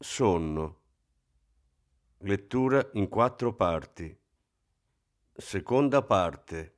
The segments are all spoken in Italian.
Sonno. Lettura in quattro parti. Seconda parte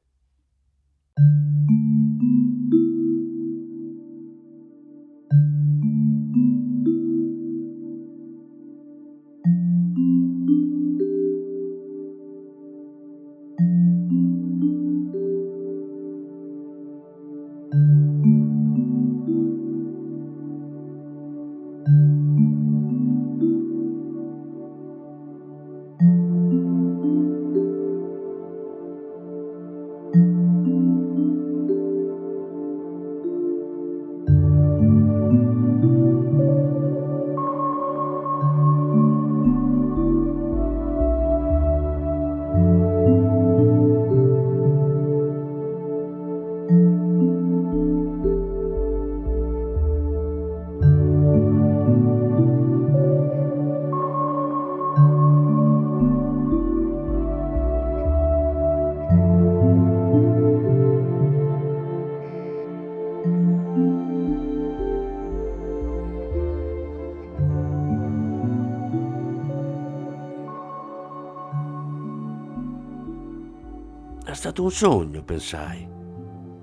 stato un sogno, pensai.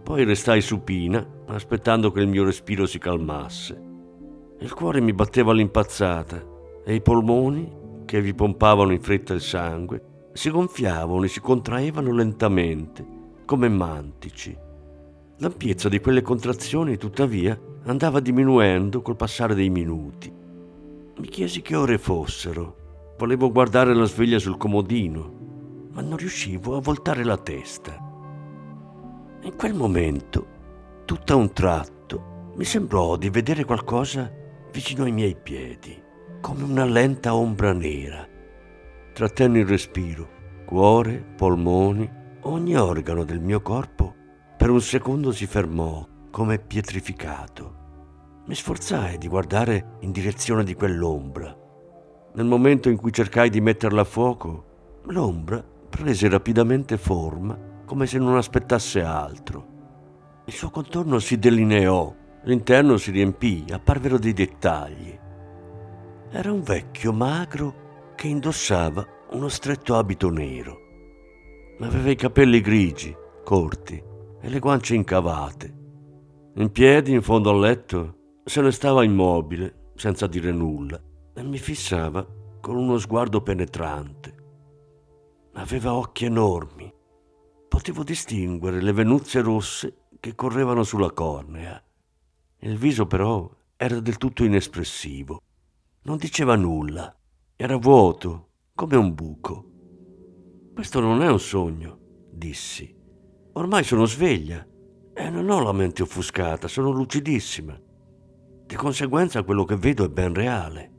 Poi restai supina, aspettando che il mio respiro si calmasse. Il cuore mi batteva all'impazzata e i polmoni, che vi pompavano in fretta il sangue, si gonfiavano e si contraevano lentamente, come mantici. L'ampiezza di quelle contrazioni, tuttavia, andava diminuendo col passare dei minuti. Mi chiesi che ore fossero. Volevo guardare la sveglia sul comodino, ma non riuscivo a voltare la testa. In quel momento, tutto a un tratto, mi sembrò di vedere qualcosa vicino ai miei piedi, come una lenta ombra nera. Trattenni il respiro, cuore, polmoni, ogni organo del mio corpo per un secondo si fermò, come pietrificato. Mi sforzai di guardare in direzione di quell'ombra. Nel momento in cui cercai di metterla a fuoco, l'ombra prese rapidamente forma come se non aspettasse altro. Il suo contorno si delineò, l'interno si riempì, apparvero dei dettagli. Era un vecchio magro che indossava uno stretto abito nero. Aveva i capelli grigi, corti e le guance incavate. In piedi, in fondo al letto, se ne stava immobile, senza dire nulla, e mi fissava con uno sguardo penetrante. Aveva occhi enormi. Potevo distinguere le venuzie rosse che correvano sulla cornea. Il viso però era del tutto inespressivo. Non diceva nulla. Era vuoto, come un buco. Questo non è un sogno, dissi. Ormai sono sveglia e non ho la mente offuscata, sono lucidissima. Di conseguenza quello che vedo è ben reale.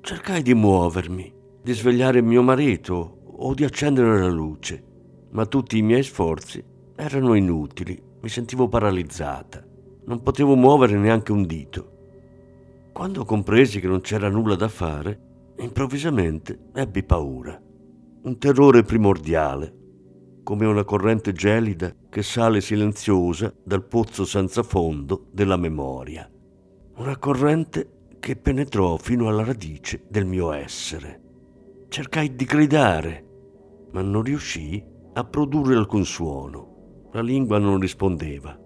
Cercai di muovermi di svegliare mio marito o di accendere la luce, ma tutti i miei sforzi erano inutili, mi sentivo paralizzata, non potevo muovere neanche un dito. Quando compresi che non c'era nulla da fare, improvvisamente ebbi paura, un terrore primordiale, come una corrente gelida che sale silenziosa dal pozzo senza fondo della memoria, una corrente che penetrò fino alla radice del mio essere. Cercai di gridare, ma non riuscii a produrre alcun suono. La lingua non rispondeva.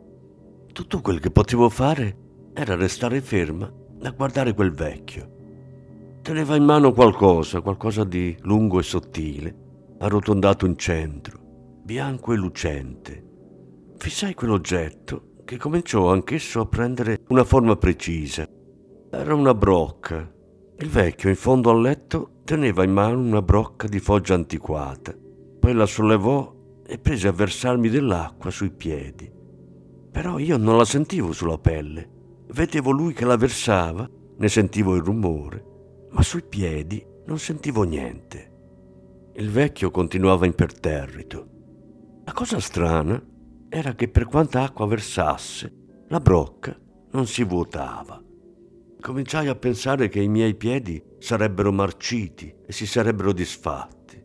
Tutto quel che potevo fare era restare ferma a guardare quel vecchio. Teneva in mano qualcosa, qualcosa di lungo e sottile, arrotondato in centro, bianco e lucente. Fissai quell'oggetto che cominciò anch'esso a prendere una forma precisa. Era una brocca. Il vecchio, in fondo al letto, teneva in mano una brocca di foggia antiquata, poi la sollevò e prese a versarmi dell'acqua sui piedi. Però io non la sentivo sulla pelle, vedevo lui che la versava, ne sentivo il rumore, ma sui piedi non sentivo niente. Il vecchio continuava imperterrito. La cosa strana era che per quanta acqua versasse, la brocca non si vuotava. Cominciai a pensare che i miei piedi sarebbero marciti e si sarebbero disfatti.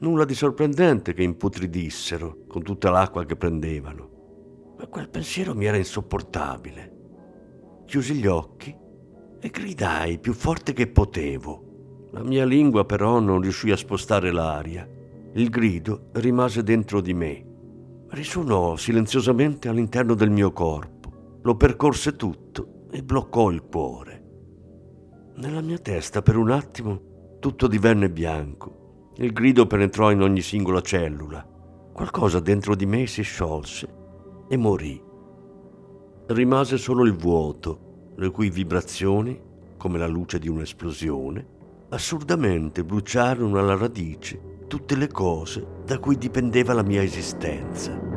Nulla di sorprendente che imputridissero con tutta l'acqua che prendevano. Ma quel pensiero mi era insopportabile. Chiusi gli occhi e gridai più forte che potevo. La mia lingua però non riuscì a spostare l'aria. Il grido rimase dentro di me. Risuonò silenziosamente all'interno del mio corpo, lo percorse tutto e bloccò il cuore. Nella mia testa per un attimo tutto divenne bianco. Il grido penetrò in ogni singola cellula. Qualcosa dentro di me si sciolse e morì. Rimase solo il vuoto le cui vibrazioni, come la luce di un'esplosione, assurdamente bruciarono alla radice tutte le cose da cui dipendeva la mia esistenza.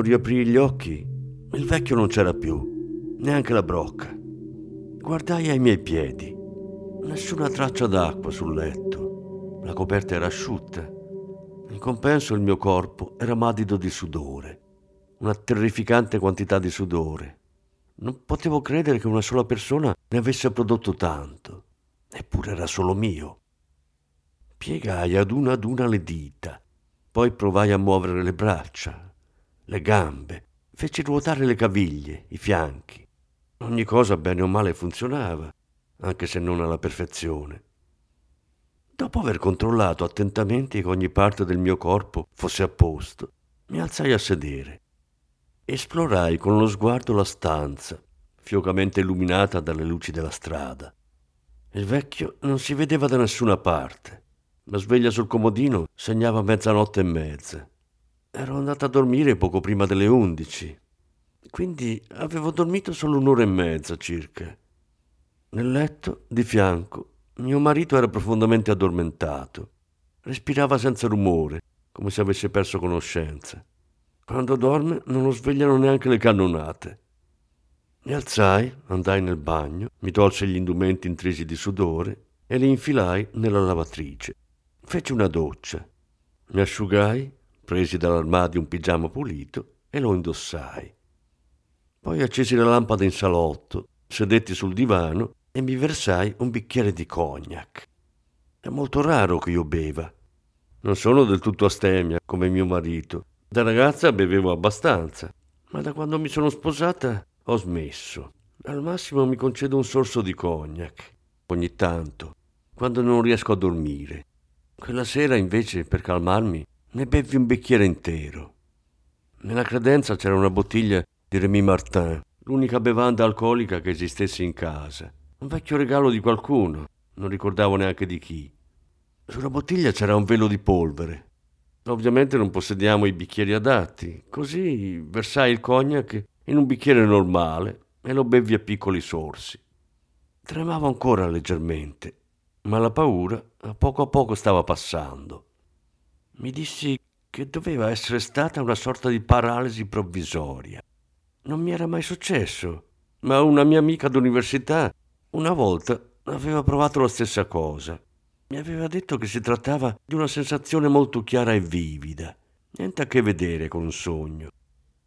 Quando riaprii gli occhi, il vecchio non c'era più, neanche la brocca. Guardai ai miei piedi. Nessuna traccia d'acqua sul letto. La coperta era asciutta. In compenso il mio corpo era madido di sudore. Una terrificante quantità di sudore. Non potevo credere che una sola persona ne avesse prodotto tanto. Eppure era solo mio. Piegai ad una ad una le dita. Poi provai a muovere le braccia, le gambe, feci ruotare le caviglie, i fianchi. Ogni cosa bene o male funzionava, anche se non alla perfezione. Dopo aver controllato attentamente che ogni parte del mio corpo fosse a posto, mi alzai a sedere. Esplorai con lo sguardo la stanza, fiocamente illuminata dalle luci della strada. Il vecchio non si vedeva da nessuna parte. La sveglia sul comodino segnava mezzanotte e mezza. Ero andata a dormire poco prima delle undici, quindi avevo dormito solo un'ora e mezza circa. Nel letto, di fianco, mio marito era profondamente addormentato. Respirava senza rumore, come se avesse perso conoscenza. Quando dorme non lo svegliano neanche le cannonate. Mi alzai, andai nel bagno, mi tolse gli indumenti intrisi di sudore e li infilai nella lavatrice. Feci una doccia. Mi asciugai presi dall'armadio un pigiama pulito e lo indossai. Poi accesi la lampada in salotto, sedetti sul divano e mi versai un bicchiere di cognac. È molto raro che io beva. Non sono del tutto astemia come mio marito. Da ragazza bevevo abbastanza, ma da quando mi sono sposata ho smesso. Al massimo mi concedo un sorso di cognac, ogni tanto, quando non riesco a dormire. Quella sera invece, per calmarmi, ne bevi un bicchiere intero. Nella credenza c'era una bottiglia di Rémy Martin, l'unica bevanda alcolica che esistesse in casa. Un vecchio regalo di qualcuno, non ricordavo neanche di chi. Sulla bottiglia c'era un velo di polvere. Ovviamente non possediamo i bicchieri adatti, così versai il cognac in un bicchiere normale e lo bevi a piccoli sorsi. Tremavo ancora leggermente, ma la paura a poco a poco stava passando. Mi dissi che doveva essere stata una sorta di paralisi provvisoria. Non mi era mai successo, ma una mia amica d'università una volta aveva provato la stessa cosa. Mi aveva detto che si trattava di una sensazione molto chiara e vivida, niente a che vedere con un sogno.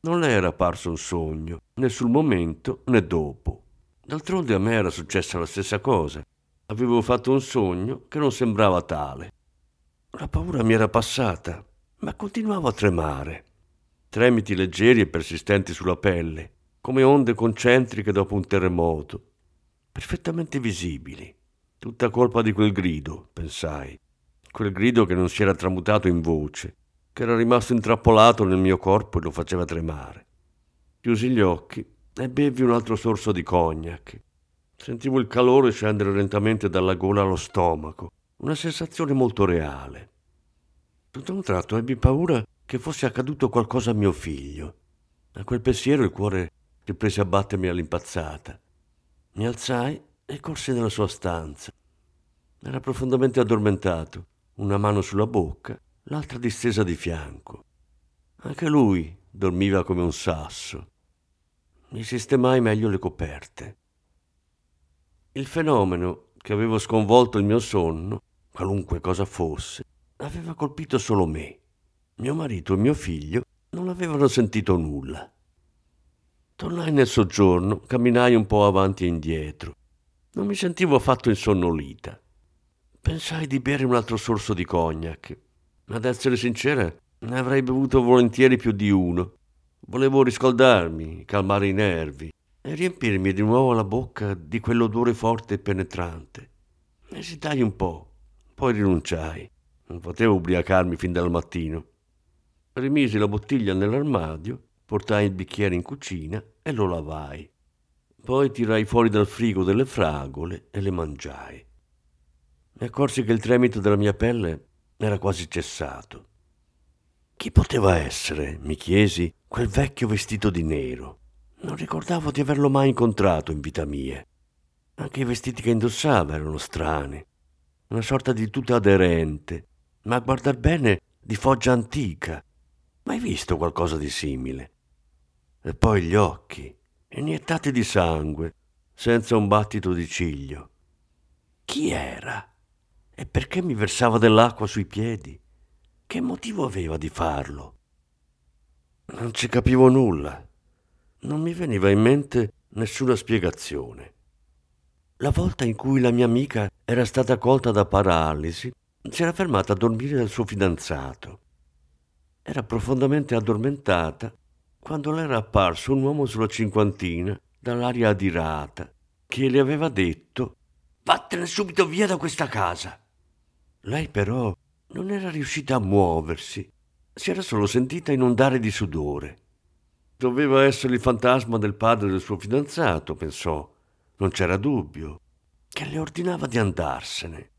non le era apparso un sogno, né sul momento né dopo. D'altronde a me era successa la stessa cosa. Avevo fatto un sogno che non sembrava tale. La paura mi era passata, ma continuavo a tremare. Tremiti leggeri e persistenti sulla pelle, come onde concentriche dopo un terremoto, perfettamente visibili. Tutta colpa di quel grido, pensai. Quel grido che non si era tramutato in voce, che era rimasto intrappolato nel mio corpo e lo faceva tremare. Chiusi gli occhi e bevi un altro sorso di cognac. Sentivo il calore scendere lentamente dalla gola allo stomaco, una sensazione molto reale. Tutto un tratto ebbi paura che fosse accaduto qualcosa a mio figlio. A quel pensiero il cuore riprese a battermi all'impazzata. Mi alzai e corsi nella sua stanza. Era profondamente addormentato, una mano sulla bocca, l'altra distesa di fianco. Anche lui dormiva come un sasso. Mi sistemai meglio le coperte. Il fenomeno che avevo sconvolto il mio sonno, qualunque cosa fosse, aveva colpito solo me. Mio marito e mio figlio non avevano sentito nulla. Tornai nel soggiorno, camminai un po' avanti e indietro. Non mi sentivo affatto insonnolita. Pensai di bere un altro sorso di cognac, ma ad essere sincera ne avrei bevuto volentieri più di uno Volevo riscaldarmi, calmare i nervi e riempirmi di nuovo la bocca di quell'odore forte e penetrante. Esitai un po', poi rinunciai. Non potevo ubriacarmi fin dal mattino. Rimisi la bottiglia nell'armadio, portai il bicchiere in cucina e lo lavai. Poi tirai fuori dal frigo delle fragole e le mangiai. Mi accorsi che il tremito della mia pelle era quasi cessato. Chi poteva essere, mi chiesi, quel vecchio vestito di nero? Non ricordavo di averlo mai incontrato in vita mia. Anche i vestiti che indossava erano strani, una sorta di tuta aderente, ma a guardar bene di foggia antica. Mai visto qualcosa di simile? E poi gli occhi, iniettati di sangue, senza un battito di ciglio. Chi era? E perché mi versava dell'acqua sui piedi? Che motivo aveva di farlo? Non ci capivo nulla. Non mi veniva in mente nessuna spiegazione. La volta in cui la mia amica era stata colta da paralisi, si era fermata a dormire dal suo fidanzato. Era profondamente addormentata quando le era apparso un uomo sulla cinquantina, dall'aria adirata, che le aveva detto Vattene subito via da questa casa. Lei però non era riuscita a muoversi, si era solo sentita inondare di sudore. Doveva essere il fantasma del padre del suo fidanzato, pensò. Non c'era dubbio, che le ordinava di andarsene.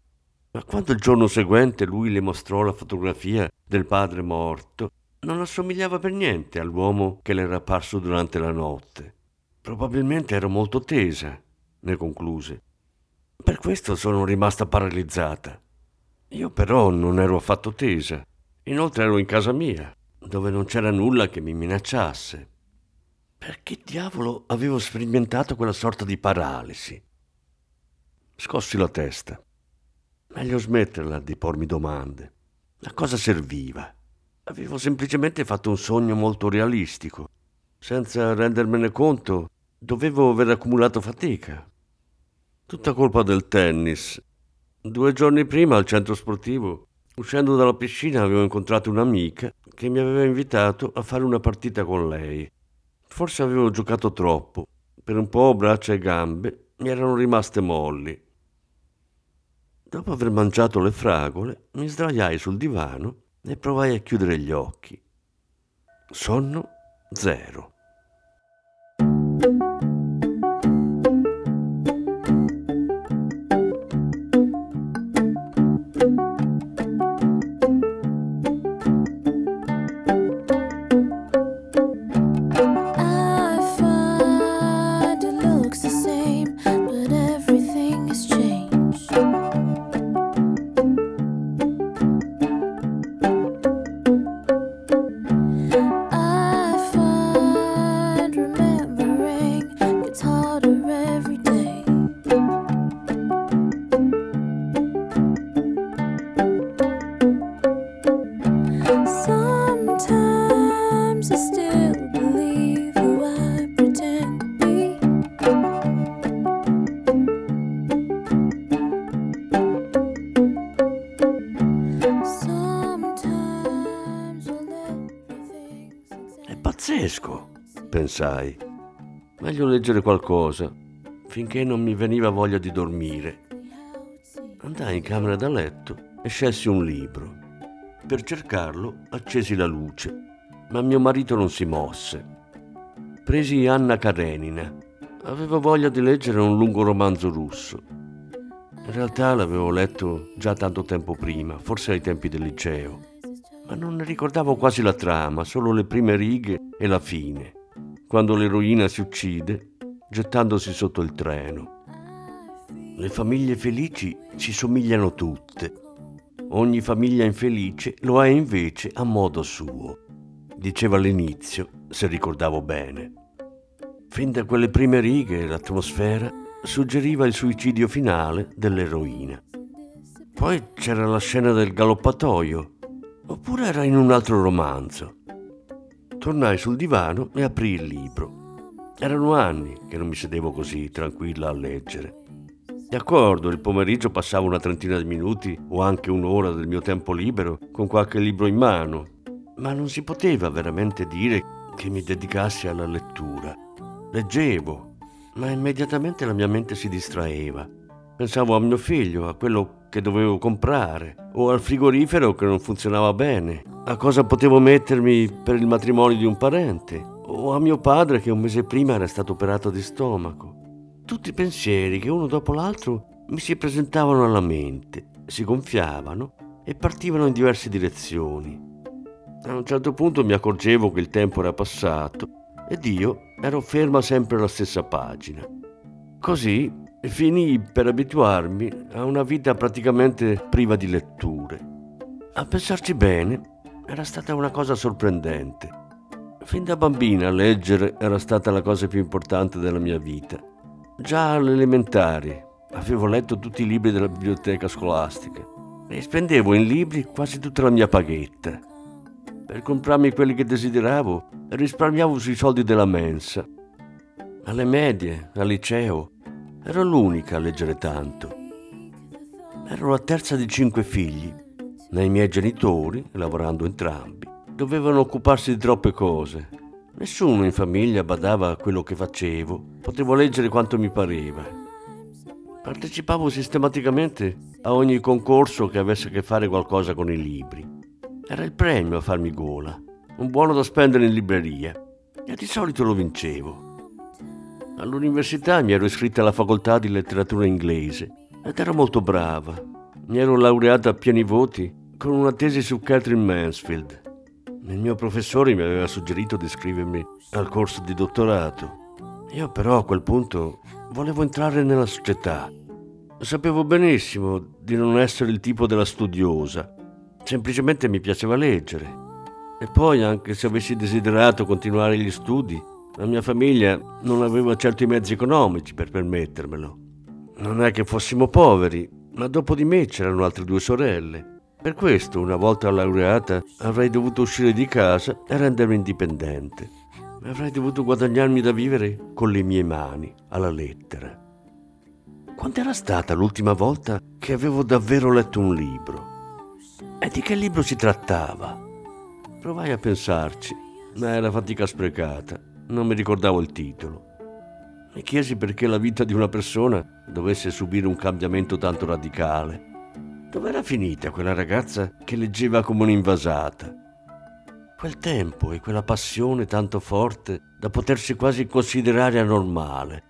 Ma quando il giorno seguente lui le mostrò la fotografia del padre morto, non assomigliava per niente all'uomo che le era apparso durante la notte. Probabilmente era molto tesa, ne concluse. Per questo sono rimasta paralizzata. Io però non ero affatto tesa. Inoltre ero in casa mia, dove non c'era nulla che mi minacciasse. Perché diavolo avevo sperimentato quella sorta di paralisi? Scossi la testa. Meglio smetterla di pormi domande. A cosa serviva? Avevo semplicemente fatto un sogno molto realistico. Senza rendermene conto, dovevo aver accumulato fatica. Tutta colpa del tennis Due giorni prima al centro sportivo, uscendo dalla piscina, avevo incontrato un'amica che mi aveva invitato a fare una partita con lei. Forse avevo giocato troppo. Per un po' braccia e gambe mi erano rimaste molli. Dopo aver mangiato le fragole, mi sdraiai sul divano e provai a chiudere gli occhi. Sonno zero. every day. Sometimes I still believe who I pretend to be. Sometimes when everything's exactly Pazzesco, pensai. Meglio leggere qualcosa finché non mi veniva voglia di dormire. Andai in camera da letto e scelsi un libro. Per cercarlo accesi la luce, ma mio marito non si mosse. Presi Anna Karenina. Avevo voglia di leggere un lungo romanzo russo. In realtà l'avevo letto già tanto tempo prima, forse ai tempi del liceo, ma non ne ricordavo quasi la trama, solo le prime righe e la fine, quando l'eroina si uccide gettandosi sotto il treno. Le famiglie felici ci somigliano tutte. Ogni famiglia infelice lo è invece a modo suo, diceva all'inizio, se ricordavo bene. Fin da quelle prime righe l'atmosfera suggeriva il suicidio finale dell'eroina. Poi c'era la scena del galoppatoio, oppure era in un altro romanzo. Tornai sul divano e aprì il libro. Erano anni che non mi sedevo così tranquilla a leggere. D'accordo, il pomeriggio passavo una trentina di minuti o anche un'ora del mio tempo libero con qualche libro in mano, ma non si poteva veramente dire che mi dedicassi alla lettura. Leggevo, ma immediatamente la mia mente si distraeva. Pensavo a mio figlio, a quello che dovevo comprare, o al frigorifero che non funzionava bene, a cosa potevo mettermi per il matrimonio di un parente, o a mio padre che un mese prima era stato operato di stomaco. Tutti pensieri che uno dopo l'altro mi si presentavano alla mente, si gonfiavano e partivano in diverse direzioni. A un certo punto mi accorgevo che il tempo era passato ed io ero ferma sempre alla stessa pagina. Così finii per abituarmi a una vita praticamente priva di letture. A pensarci bene, era stata una cosa sorprendente Fin da bambina leggere era stata la cosa più importante della mia vita. Già alle elementari avevo letto tutti i libri della biblioteca scolastica e spendevo in libri quasi tutta la mia paghetta. Per comprarmi quelli che desideravo risparmiavo sui soldi della mensa. Alle medie, al liceo, ero l'unica a leggere tanto. Ero la terza di cinque figli. Nei miei genitori, lavorando entrambi, dovevano occuparsi di troppe cose. Nessuno in famiglia badava a quello che facevo, potevo leggere quanto mi pareva. Partecipavo sistematicamente a ogni concorso che avesse a che fare qualcosa con i libri. Era il premio a farmi gola, un buono da spendere in libreria, e di solito lo vincevo. All'università mi ero iscritta alla facoltà di letteratura inglese ed ero molto brava. Mi ero laureata a pieni voti con una tesi su Catherine Mansfield il mio professore mi aveva suggerito di iscrivermi al corso di dottorato. Io però a quel punto volevo entrare nella società. Sapevo benissimo di non essere il tipo della studiosa, semplicemente mi piaceva leggere. E poi, anche se avessi desiderato continuare gli studi, la mia famiglia non aveva certo i mezzi economici per permettermelo. Non è che fossimo poveri, ma dopo di me c'erano altre due sorelle per questo, una volta laureata, avrei dovuto uscire di casa e rendermi indipendente. Avrei dovuto guadagnarmi da vivere con le mie mani, alla lettera. Quando era stata l'ultima volta che avevo davvero letto un libro? E di che libro si trattava? Provai a pensarci, ma era fatica sprecata. Non mi ricordavo il titolo. Mi chiesi perché la vita di una persona dovesse subire un cambiamento tanto radicale Dov'era finita quella ragazza che leggeva come un'invasata? Quel tempo e quella passione tanto forte da potersi quasi considerare anormale.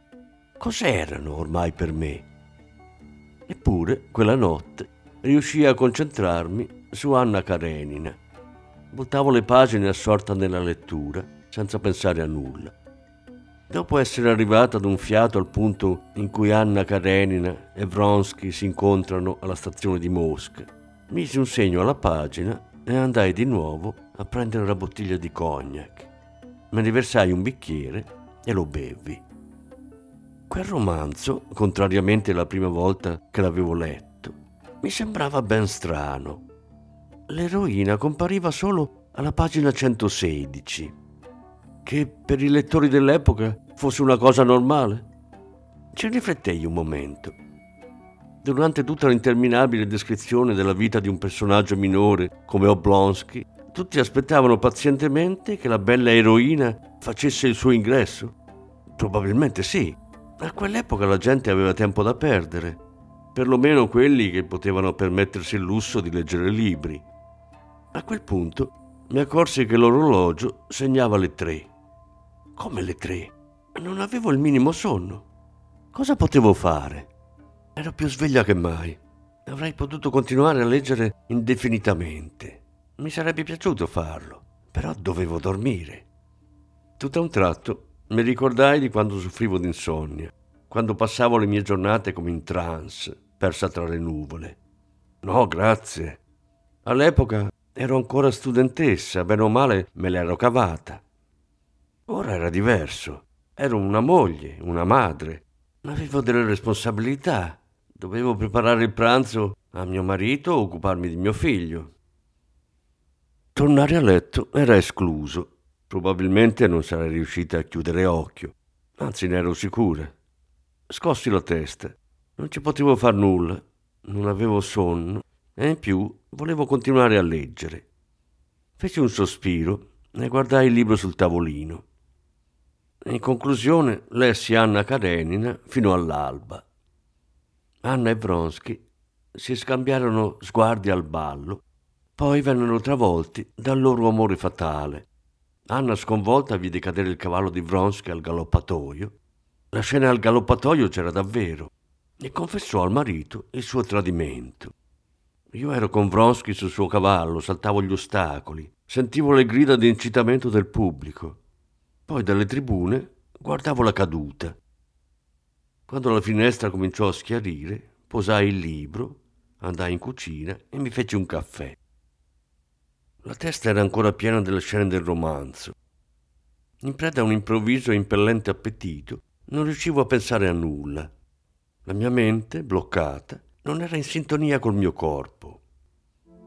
Cos'erano ormai per me? Eppure, quella notte, riuscii a concentrarmi su Anna Karenina. Voltavo le pagine assorta nella lettura, senza pensare a nulla. Dopo essere arrivato ad un fiato al punto in cui Anna Karenina e Vronsky si incontrano alla stazione di Mosca, misi un segno alla pagina e andai di nuovo a prendere la bottiglia di cognac. Me ne versai un bicchiere e lo bevi. Quel romanzo, contrariamente alla prima volta che l'avevo letto, mi sembrava ben strano. L'eroina compariva solo alla pagina 116 che per i lettori dell'epoca fosse una cosa normale? Ci riflettei un momento. Durante tutta l'interminabile descrizione della vita di un personaggio minore come Oblonsky, tutti aspettavano pazientemente che la bella eroina facesse il suo ingresso? Probabilmente sì. A quell'epoca la gente aveva tempo da perdere, perlomeno quelli che potevano permettersi il lusso di leggere libri. A quel punto mi accorsi che l'orologio segnava le tre. Come le tre? Non avevo il minimo sonno. Cosa potevo fare? Ero più sveglia che mai. Avrei potuto continuare a leggere indefinitamente. Mi sarebbe piaciuto farlo, però dovevo dormire. Tutto a un tratto mi ricordai di quando soffrivo d'insonnia, quando passavo le mie giornate come in trance, persa tra le nuvole. No, grazie. All'epoca ero ancora studentessa, bene o male me l'ero cavata. Ora era diverso. Ero una moglie, una madre, Avevo delle responsabilità. Dovevo preparare il pranzo a mio marito o occuparmi di mio figlio. Tornare a letto era escluso. Probabilmente non sarei riuscita a chiudere occhio. Anzi, ne ero sicura. Scossi la testa. Non ci potevo far nulla. Non avevo sonno. E in più volevo continuare a leggere. Feci un sospiro e guardai il libro sul tavolino. In conclusione, lessi Anna Karenina fino all'alba. Anna e Vronsky si scambiarono sguardi al ballo, poi vennero travolti dal loro amore fatale. Anna sconvolta vide cadere il cavallo di Vronsky al galoppatoio. La scena al galoppatoio c'era davvero e confessò al marito il suo tradimento. Io ero con Vronsky sul suo cavallo, saltavo gli ostacoli, sentivo le grida di incitamento del pubblico. Poi dalle tribune guardavo la caduta. Quando la finestra cominciò a schiarire, posai il libro, andai in cucina e mi feci un caffè. La testa era ancora piena delle scene del romanzo. In preda a un improvviso e impellente appetito, non riuscivo a pensare a nulla. La mia mente, bloccata, non era in sintonia col mio corpo.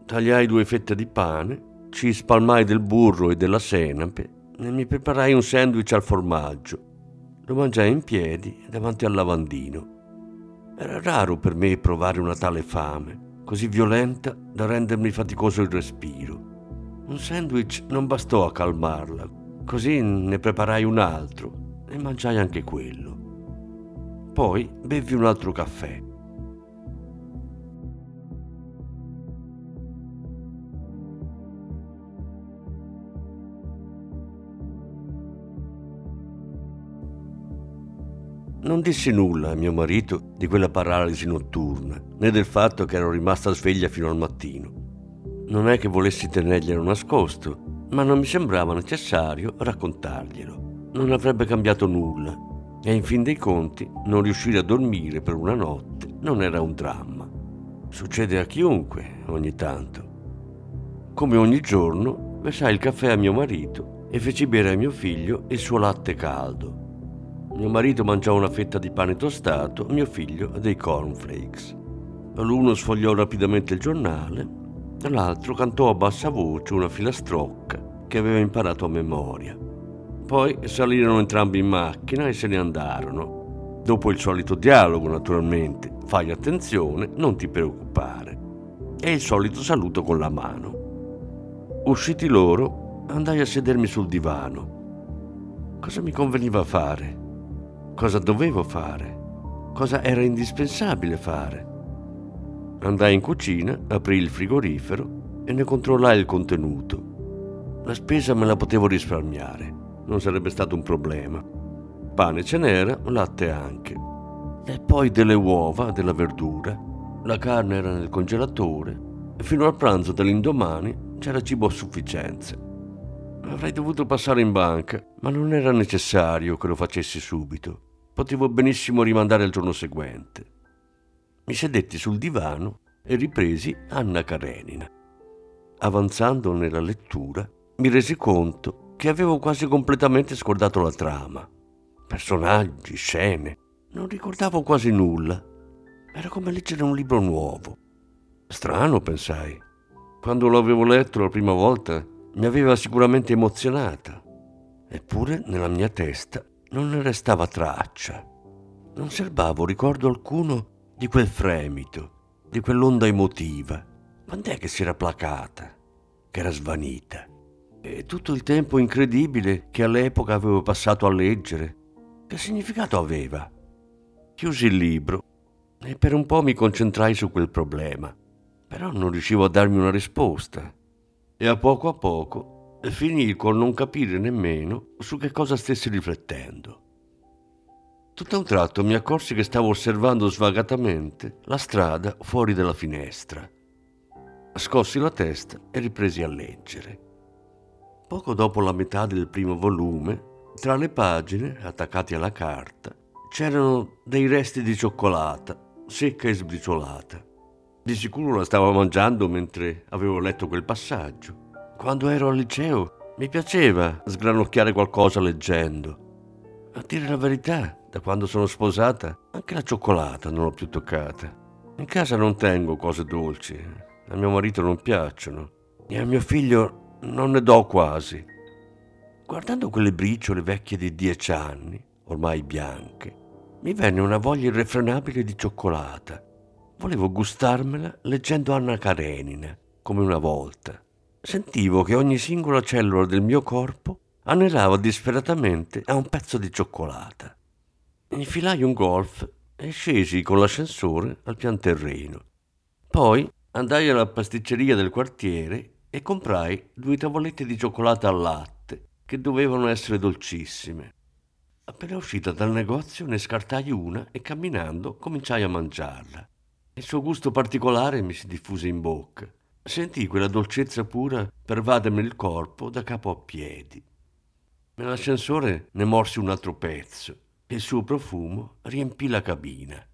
Tagliai due fette di pane, ci spalmai del burro e della senape e mi preparai un sandwich al formaggio. Lo mangiai in piedi davanti al lavandino. Era raro per me provare una tale fame, così violenta da rendermi faticoso il respiro. Un sandwich non bastò a calmarla, così ne preparai un altro e mangiai anche quello. Poi bevi un altro caffè. Non dissi nulla a mio marito di quella paralisi notturna, né del fatto che ero rimasta sveglia fino al mattino. Non è che volessi tenerglielo nascosto, ma non mi sembrava necessario raccontarglielo. Non avrebbe cambiato nulla e in fin dei conti non riuscire a dormire per una notte non era un dramma. Succede a chiunque ogni tanto. Come ogni giorno, versai il caffè a mio marito e feci bere a mio figlio il suo latte caldo. Mio marito mangiò una fetta di pane tostato, mio figlio dei cornflakes. L'uno sfogliò rapidamente il giornale, l'altro cantò a bassa voce una filastrocca che aveva imparato a memoria. Poi salirono entrambi in macchina e se ne andarono. Dopo il solito dialogo, naturalmente, fai attenzione, non ti preoccupare. E il solito saluto con la mano. Usciti loro, andai a sedermi sul divano. Cosa mi conveniva fare? Cosa dovevo fare, cosa era indispensabile fare. Andai in cucina, aprì il frigorifero e ne controllai il contenuto. La spesa me la potevo risparmiare, non sarebbe stato un problema. Pane ce n'era, latte anche. E poi delle uova, della verdura. La carne era nel congelatore e fino al pranzo dell'indomani c'era cibo a sufficienza. Avrei dovuto passare in banca, ma non era necessario che lo facessi subito potevo benissimo rimandare al giorno seguente. Mi sedetti sul divano e ripresi Anna Karenina. Avanzando nella lettura, mi resi conto che avevo quasi completamente scordato la trama. Personaggi, scene, non ricordavo quasi nulla. Era come leggere un libro nuovo. Strano, pensai. Quando lo avevo letto la prima volta, mi aveva sicuramente emozionata. Eppure nella mia testa non ne restava traccia. Non serbavo ricordo alcuno di quel fremito, di quell'onda emotiva. Quand'è che si era placata, che era svanita? E tutto il tempo incredibile che all'epoca avevo passato a leggere, che significato aveva? Chiusi il libro e per un po' mi concentrai su quel problema, però non riuscivo a darmi una risposta. E a poco a poco finii col non capire nemmeno su che cosa stessi riflettendo. Tutto a un tratto mi accorsi che stavo osservando svagatamente la strada fuori dalla finestra. Scossi la testa e ripresi a leggere. Poco dopo la metà del primo volume, tra le pagine attaccate alla carta, c'erano dei resti di cioccolata, secca e sbriciolata. Di sicuro la stavo mangiando mentre avevo letto quel passaggio. Quando ero al liceo mi piaceva sgranocchiare qualcosa leggendo. A dire la verità, da quando sono sposata, anche la cioccolata non l'ho più toccata. In casa non tengo cose dolci, a mio marito non piacciono e a mio figlio non ne do quasi. Guardando quelle briciole vecchie di dieci anni, ormai bianche, mi venne una voglia irrefrenabile di cioccolata. Volevo gustarmela leggendo Anna Karenina, come una volta. Sentivo che ogni singola cellula del mio corpo anelava disperatamente a un pezzo di cioccolata. Infilai un golf e scesi con l'ascensore al pian terreno. Poi andai alla pasticceria del quartiere e comprai due tavolette di cioccolata al latte che dovevano essere dolcissime. Appena uscita dal negozio ne scartai una e camminando cominciai a mangiarla. Il suo gusto particolare mi si diffuse in bocca. Sentii quella dolcezza pura pervadermi il corpo da capo a piedi. Nell'ascensore ne morsi un altro pezzo e il suo profumo riempì la cabina.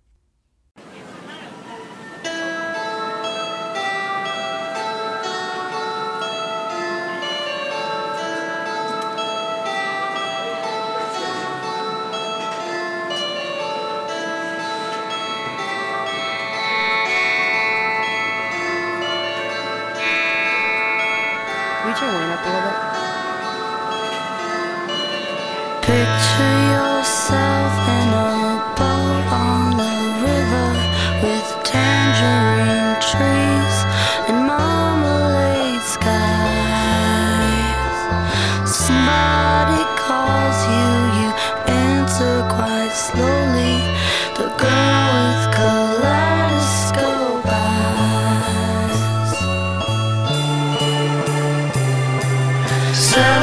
Summer